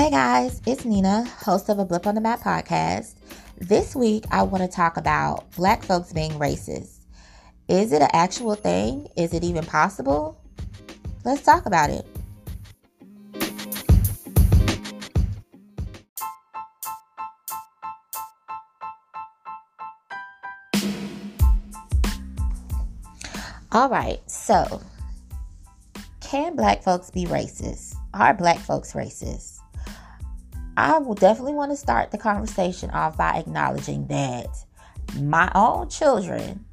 Hey guys, it's Nina, host of a Blip on the Map podcast. This week, I want to talk about black folks being racist. Is it an actual thing? Is it even possible? Let's talk about it. All right, so can black folks be racist? Are black folks racist? I will definitely want to start the conversation off by acknowledging that my own children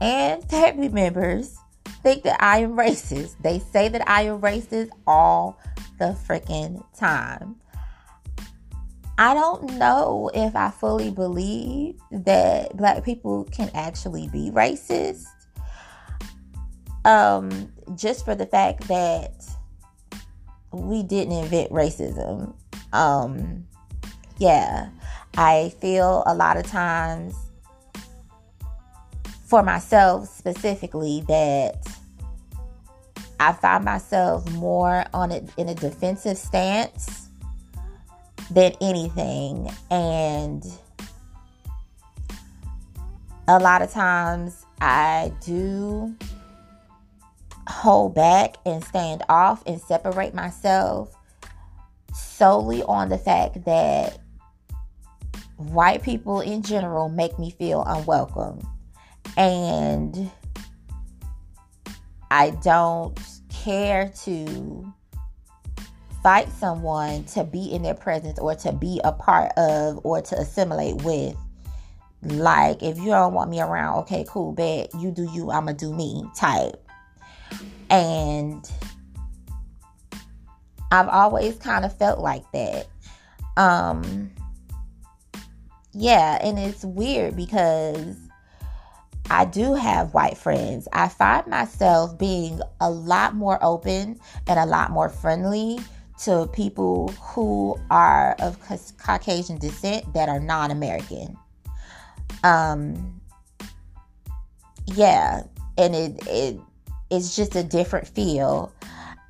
and family members think that I am racist. They say that I am racist all the freaking time. I don't know if I fully believe that black people can actually be racist. Um, just for the fact that we didn't invent racism. Um, yeah, I feel a lot of times for myself specifically that I find myself more on it in a defensive stance than anything. And a lot of times I do hold back and stand off and separate myself solely on the fact that white people in general make me feel unwelcome. And I don't care to fight someone to be in their presence or to be a part of or to assimilate with. Like, if you don't want me around, okay, cool, bet you do you, I'ma do me type. And I've always kind of felt like that. Um yeah, and it's weird because I do have white friends. I find myself being a lot more open and a lot more friendly to people who are of Caucasian descent that are non-American. Um yeah, and it it it's just a different feel.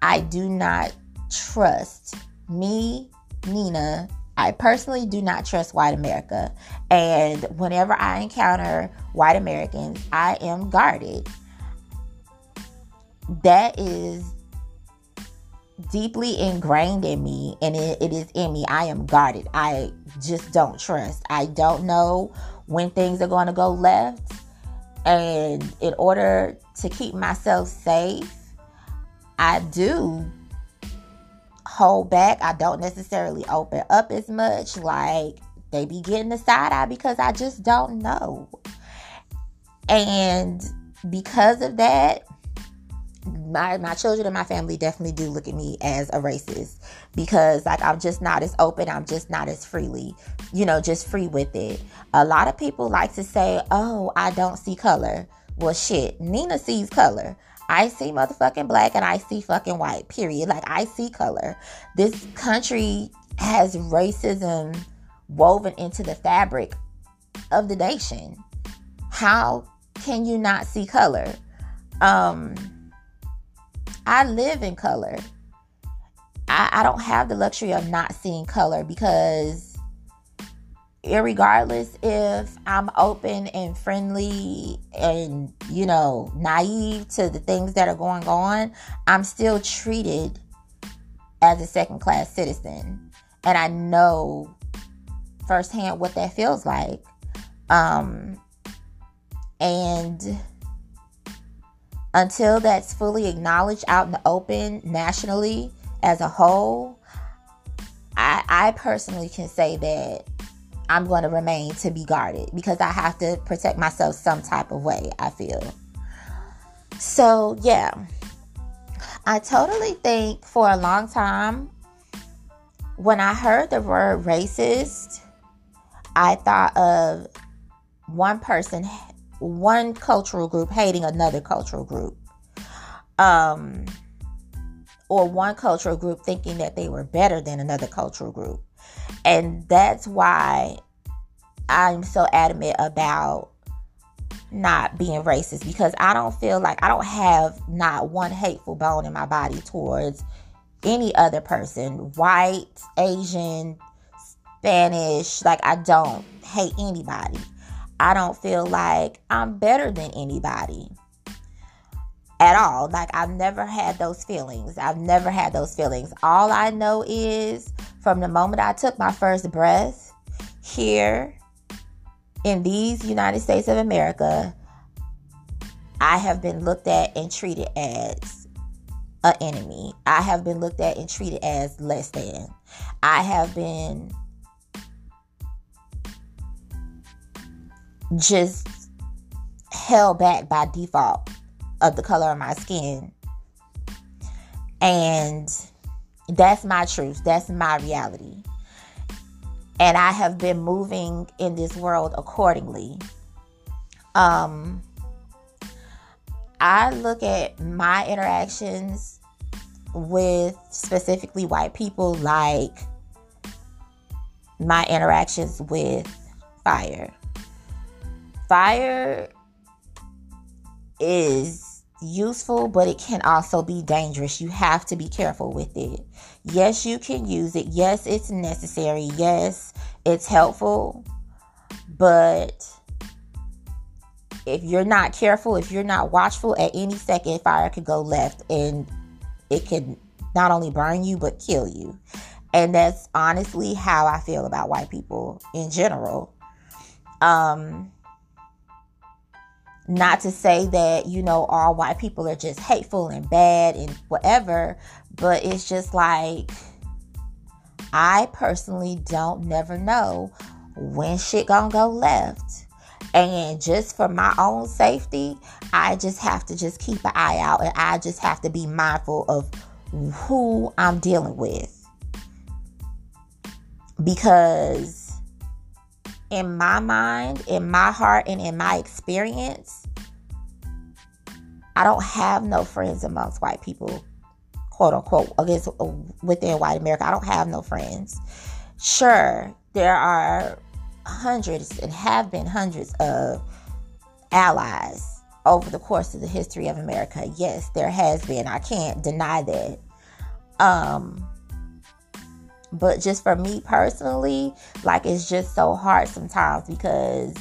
I do not trust me, Nina. I personally do not trust white America. And whenever I encounter white Americans, I am guarded. That is deeply ingrained in me and it, it is in me. I am guarded. I just don't trust. I don't know when things are going to go left. And in order to keep myself safe, I do hold back. I don't necessarily open up as much. Like they be getting the side eye because I just don't know. And because of that, my my children and my family definitely do look at me as a racist because like I'm just not as open, I'm just not as freely, you know, just free with it. A lot of people like to say, "Oh, I don't see color." Well, shit, Nina sees color. I see motherfucking black and I see fucking white, period. Like, I see color. This country has racism woven into the fabric of the nation. How can you not see color? Um, I live in color. I, I don't have the luxury of not seeing color because regardless if I'm open and friendly and, you know, naive to the things that are going on, I'm still treated as a second class citizen. And I know firsthand what that feels like. Um, and until that's fully acknowledged out in the open nationally as a whole, I, I personally can say that I'm going to remain to be guarded because I have to protect myself some type of way, I feel. So, yeah. I totally think for a long time when I heard the word racist, I thought of one person, one cultural group hating another cultural group. Um, or one cultural group thinking that they were better than another cultural group. And that's why I'm so adamant about not being racist because I don't feel like I don't have not one hateful bone in my body towards any other person, white, Asian, Spanish. Like, I don't hate anybody. I don't feel like I'm better than anybody at all. Like, I've never had those feelings. I've never had those feelings. All I know is from the moment I took my first breath here in these United States of America, I have been looked at and treated as an enemy. I have been looked at and treated as less than. I have been just held back by default of the color of my skin. And that's my truth. That's my reality. And I have been moving in this world accordingly. Um I look at my interactions with specifically white people like my interactions with fire. Fire is useful, but it can also be dangerous. You have to be careful with it. Yes, you can use it. Yes, it's necessary. Yes, it's helpful. But if you're not careful, if you're not watchful, at any second, fire could go left and it can not only burn you, but kill you. And that's honestly how I feel about white people in general. Um, not to say that, you know, all white people are just hateful and bad and whatever, but it's just like, I personally don't never know when shit gonna go left. And just for my own safety, I just have to just keep an eye out and I just have to be mindful of who I'm dealing with. Because in my mind, in my heart, and in my experience, I don't have no friends amongst white people, quote unquote, against within white America. I don't have no friends. Sure, there are hundreds and have been hundreds of allies over the course of the history of America. Yes, there has been. I can't deny that. Um, but just for me personally, like it's just so hard sometimes because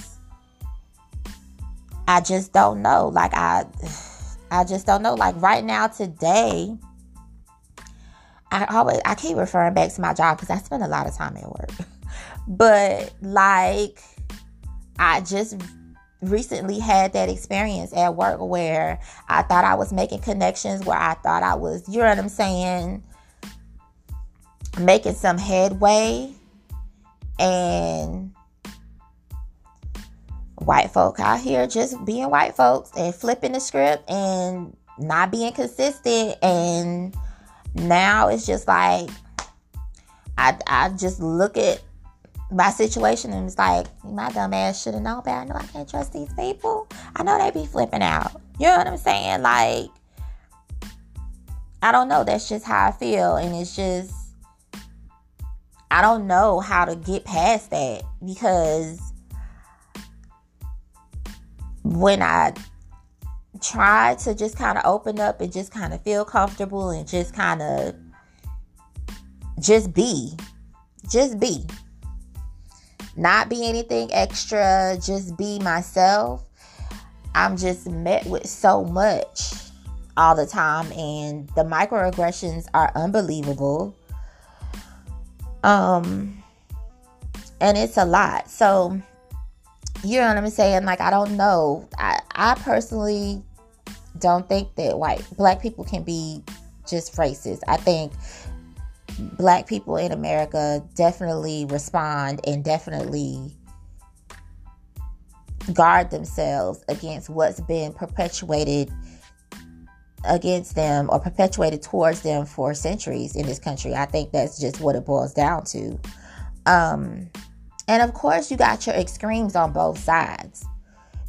I just don't know. Like I I just don't know. Like right now today, I always I keep referring back to my job because I spend a lot of time at work. but like I just recently had that experience at work where I thought I was making connections, where I thought I was, you know what I'm saying, making some headway and white folk out here just being white folks and flipping the script and not being consistent and now it's just like I, I just look at my situation and it's like my dumb ass should have known better. I know I can't trust these people. I know they be flipping out. You know what I'm saying? Like I don't know. That's just how I feel, and it's just I don't know how to get past that because when I try to just kind of open up and just kind of feel comfortable and just kind of just be, just be, not be anything extra, just be myself. I'm just met with so much all the time, and the microaggressions are unbelievable. Um, and it's a lot. So, you know what I'm saying? Like, I don't know. I, I personally don't think that white, black people can be just racist. I think black people in America definitely respond and definitely guard themselves against what's been perpetuated against them or perpetuated towards them for centuries in this country. I think that's just what it boils down to. Um, and of course, you got your extremes on both sides.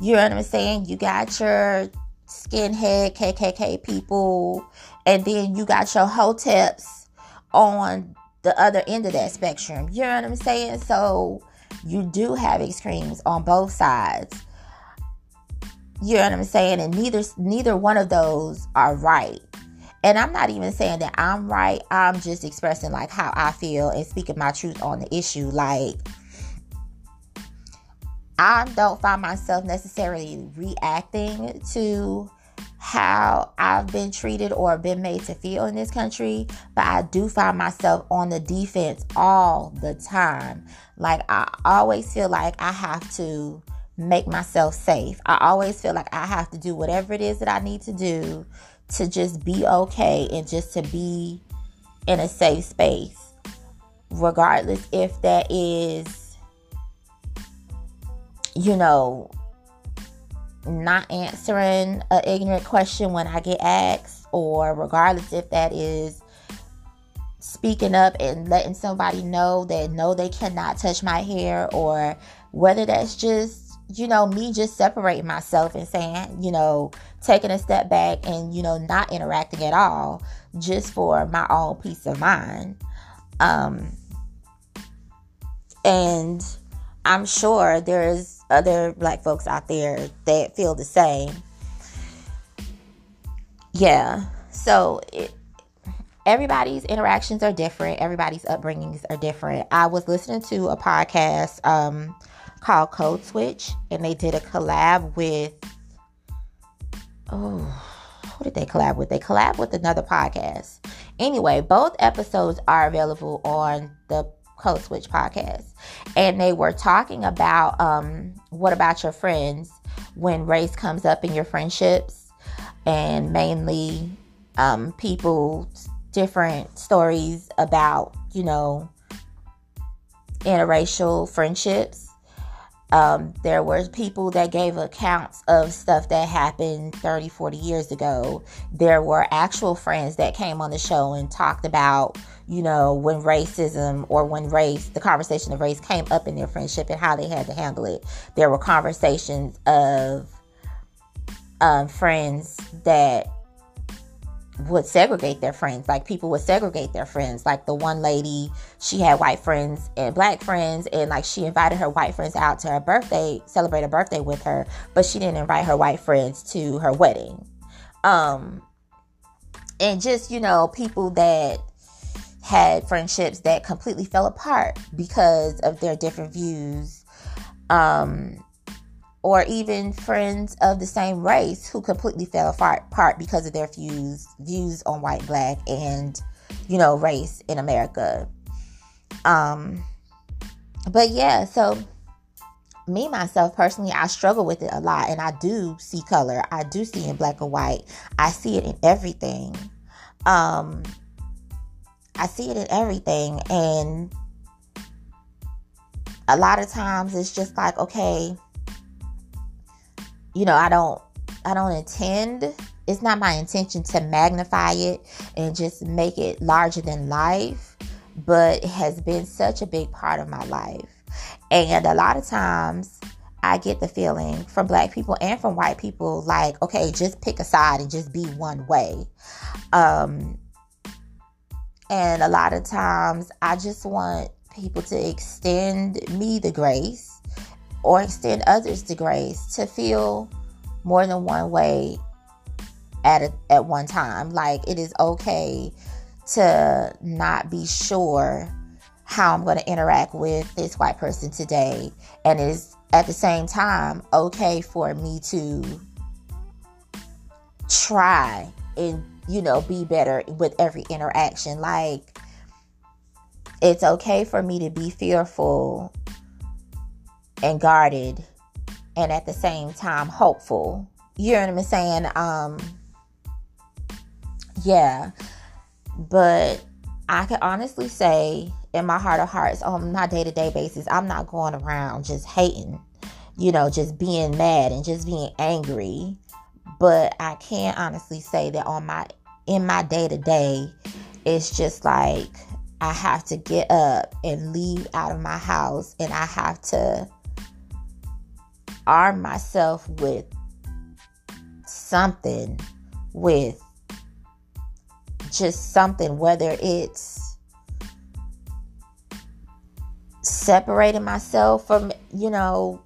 You know what I'm saying? You got your skinhead KKK people, and then you got your hoteps on the other end of that spectrum. You know what I'm saying? So you do have extremes on both sides. You know what I'm saying? And neither neither one of those are right. and I'm not even saying that I'm right. I'm just expressing like how I feel and speaking my truth on the issue. Like, I don't find myself necessarily reacting to how I've been treated or been made to feel in this country, but I do find myself on the defense all the time. Like, I always feel like I have to make myself safe. I always feel like I have to do whatever it is that I need to do to just be okay and just to be in a safe space, regardless if that is, you know, not answering an ignorant question when I get asked, or regardless if that is speaking up and letting somebody know that no, they cannot touch my hair, or whether that's just you know, me just separating myself and saying, you know, taking a step back and, you know, not interacting at all just for my own peace of mind. Um, and I'm sure there's other black folks out there that feel the same. Yeah. So it, everybody's interactions are different. Everybody's upbringings are different. I was listening to a podcast, um, called Code Switch, and they did a collab with oh, who did they collab with? They collab with another podcast. Anyway, both episodes are available on the Code Switch podcast, and they were talking about um, what about your friends when race comes up in your friendships, and mainly um, people's different stories about you know interracial friendships um, there were people that gave accounts of stuff that happened 30, 40 years ago. There were actual friends that came on the show and talked about, you know, when racism or when race, the conversation of race came up in their friendship and how they had to handle it. There were conversations of um, friends that would segregate their friends. Like people would segregate their friends. Like the one lady, she had white friends and black friends, and like she invited her white friends out to her birthday, celebrate a birthday with her, but she didn't invite her white friends to her wedding. Um, and just you know, people that had friendships that completely fell apart because of their different views. Um, or even friends of the same race who completely fell apart because of their views views on white, black, and you know race in America. Um, but yeah, so me myself personally, I struggle with it a lot, and I do see color. I do see in black and white. I see it in everything. Um, I see it in everything, and a lot of times it's just like, okay, you know, I don't I don't intend it's not my intention to magnify it and just make it larger than life, but it has been such a big part of my life. And a lot of times I get the feeling from black people and from white people like, okay, just pick a side and just be one way. Um, and a lot of times I just want people to extend me the grace or extend others the grace to feel more than one way at a, at one time. Like it is okay to not be sure how I'm going to interact with this white person today, and it is at the same time okay for me to try and you know be better with every interaction. Like it's okay for me to be fearful and guarded and at the same time hopeful. You know what I'm saying? Um yeah. But I can honestly say in my heart of hearts on my day-to-day basis, I'm not going around just hating, you know, just being mad and just being angry. But I can honestly say that on my in my day-to-day, it's just like I have to get up and leave out of my house and I have to arm myself with something, with just something, whether it's separating myself from, you know,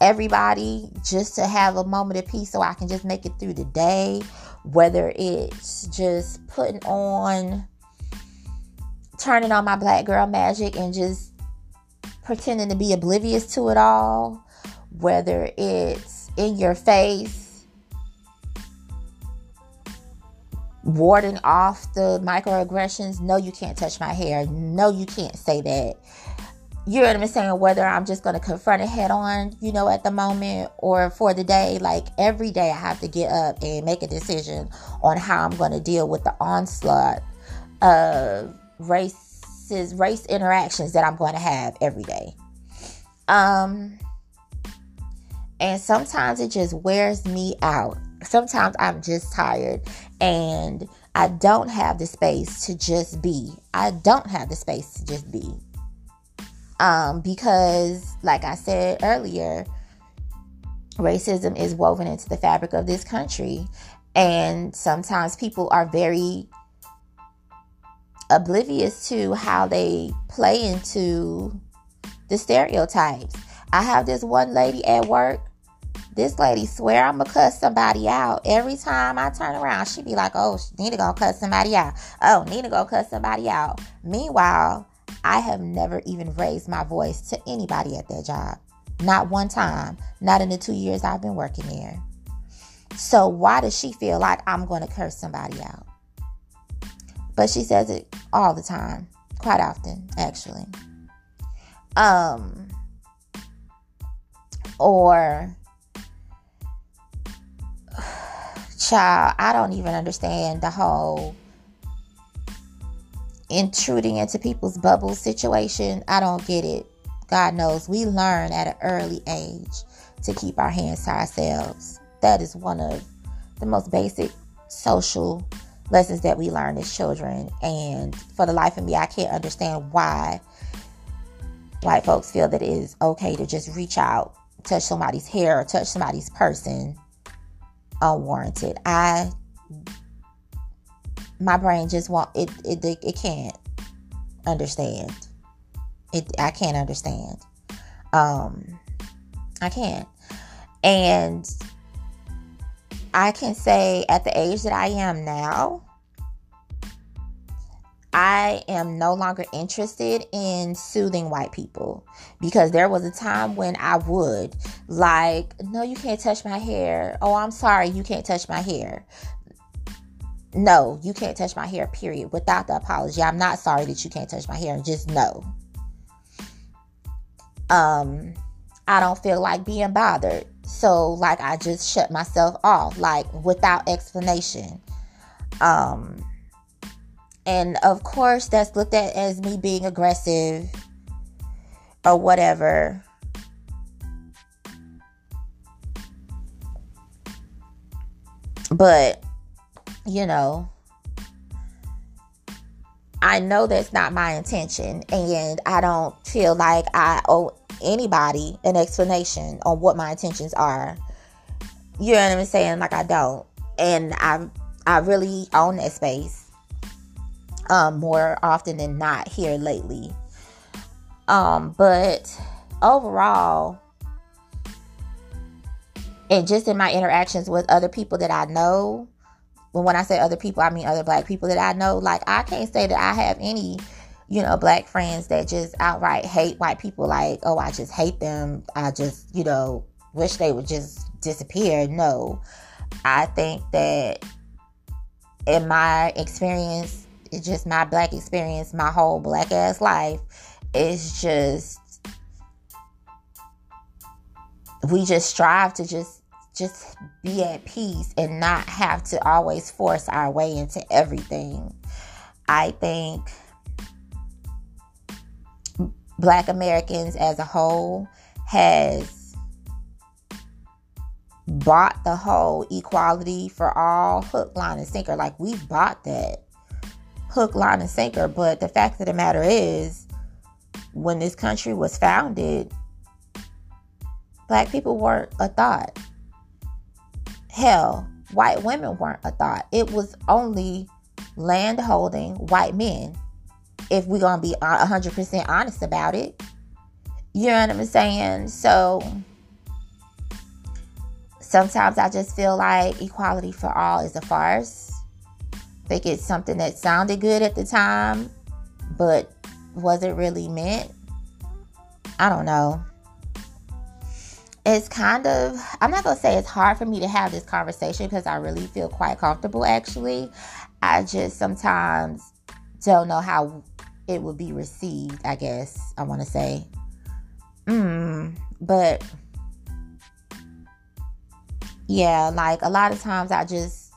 everybody just to have a moment of peace so I can just make it through the day. Whether it's just putting on, turning on my black girl magic and just pretending to be oblivious to it all. Whether it's in your face, warding off the microaggressions. No, you can't touch my hair. No, you can't say that you know what I'm saying? Whether I'm just going to confront it head on, you know, at the moment or for the day, like every day I have to get up and make a decision on how I'm going to deal with the onslaught of races, race interactions that I'm going to have every day. Um, and sometimes it just wears me out. Sometimes I'm just tired and I don't have the space to just be. I don't have the space to just be. Um, because, like I said earlier, racism is woven into the fabric of this country. And sometimes people are very oblivious to how they play into the stereotypes. I have this one lady at work. This lady swear I'm gonna cuss somebody out every time I turn around. She be like, "Oh, need to go cuss somebody out. Oh, need to go cuss somebody out." Meanwhile, I have never even raised my voice to anybody at that job. Not one time. Not in the two years I've been working there. So why does she feel like I'm going to curse somebody out? But she says it all the time, quite often, actually. Um, or, child, I don't even understand the whole intruding into people's bubble situation. I don't get it. God knows we learn at an early age to keep our hands to ourselves. That is one of the most basic social lessons that we learn as children. And for the life of me, I can't understand why white folks feel that it is okay to just reach out, touch somebody's hair, or touch somebody's person unwarranted. I my brain just won't it it it can't understand. It I can't understand. Um I can't. And I can say at the age that I am now, I am no longer interested in soothing white people because there was a time when I would like, no, you can't touch my hair. Oh, I'm sorry, you can't touch my hair no, you can't touch my hair, period, without the apology. I'm not sorry that you can't touch my hair. Just no. Um, I don't feel like being bothered. So, like, I just shut myself off, like, without explanation. Um, and of course, that's looked at as me being aggressive or whatever. But you know, I know that's not my intention, and I don't feel like I owe anybody an explanation on what my intentions are. You know what I'm saying? Like I don't, and I I really own that space um, more often than not here lately. Um, but overall, and just in my interactions with other people that I know, but when I say other people, I mean other black people that I know. Like, I can't say that I have any, you know, black friends that just outright hate white people. Like, oh, I just hate them. I just, you know, wish they would just disappear. No. I think that in my experience, it's just my black experience, my whole black ass life, is just we just strive to just just be at peace and not have to always force our way into everything. I think black Americans as a whole has bought the whole equality for all hook, line, and sinker. Like we've bought that hook, line, and sinker. But the fact of the matter is, when this country was founded, black people weren't a thought. Hell, white women weren't a thought. It was only land holding white men. If we're going to be uh, 100% honest about it. You know what I'm saying? So, Sometimes I just feel like equality for all is a farce. I think it's something that sounded good at the time, but was it really meant? I don't know. It's kind of, I'm not going to say it's hard for me to have this conversation because I really feel quite comfortable actually. I just sometimes don't know how it would be received, I guess I want to say. Mm, but yeah, like a lot of times I just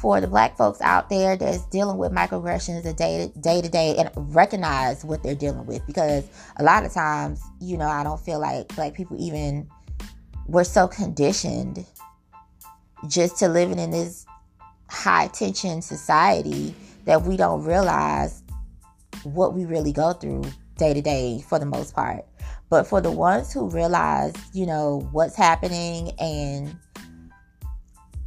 for the black folks out there that's dealing with microaggressions a day day to day and recognize what they're dealing with because a lot of times, you know, I don't feel like black people even we're so conditioned just to living in this high tension society that we don't realize what we really go through day to day for the most part. But for the ones who realize, you know, what's happening and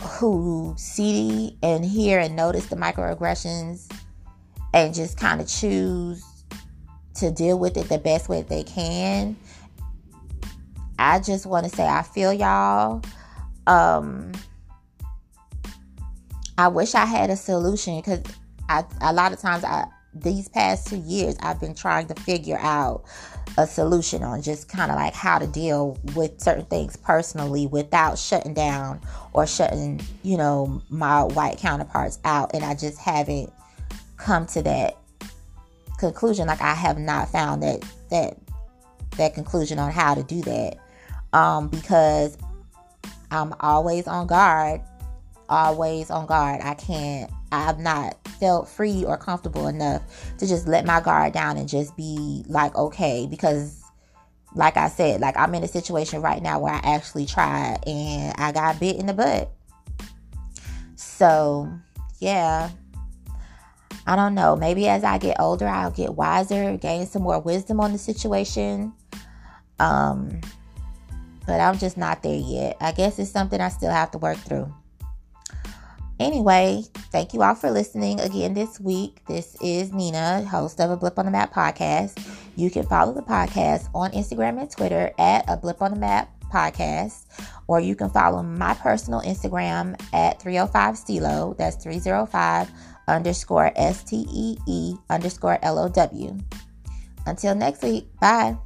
who see and hear and notice the microaggressions and just kind of choose to deal with it the best way they can. I just want to say I feel y'all. Um I wish I had a solution because I a lot of times I these past two years I've been trying to figure out a solution on just kind of like how to deal with certain things personally without shutting down or shutting, you know, my white counterparts out. And I just haven't come to that conclusion. Like I have not found that that that conclusion on how to do that. Um, because I'm always on guard. Always on guard. I can't I've not felt free or comfortable enough to just let my guard down and just be like, okay, because like I said, like I'm in a situation right now where I actually tried and I got bit in the butt. So, yeah. I don't know. Maybe as I get older, I'll get wiser, gain some more wisdom on the situation. Um, but I'm just not there yet. I guess it's something I still have to work through. Anyway, thank you all for listening again this week. This is Nina, host of a Blip on the Map podcast. You can follow the podcast on Instagram and Twitter at a Blip on the Map podcast, or you can follow my personal Instagram at 305 Steelow. That's 305 underscore S T E E underscore L O W. Until next week, bye.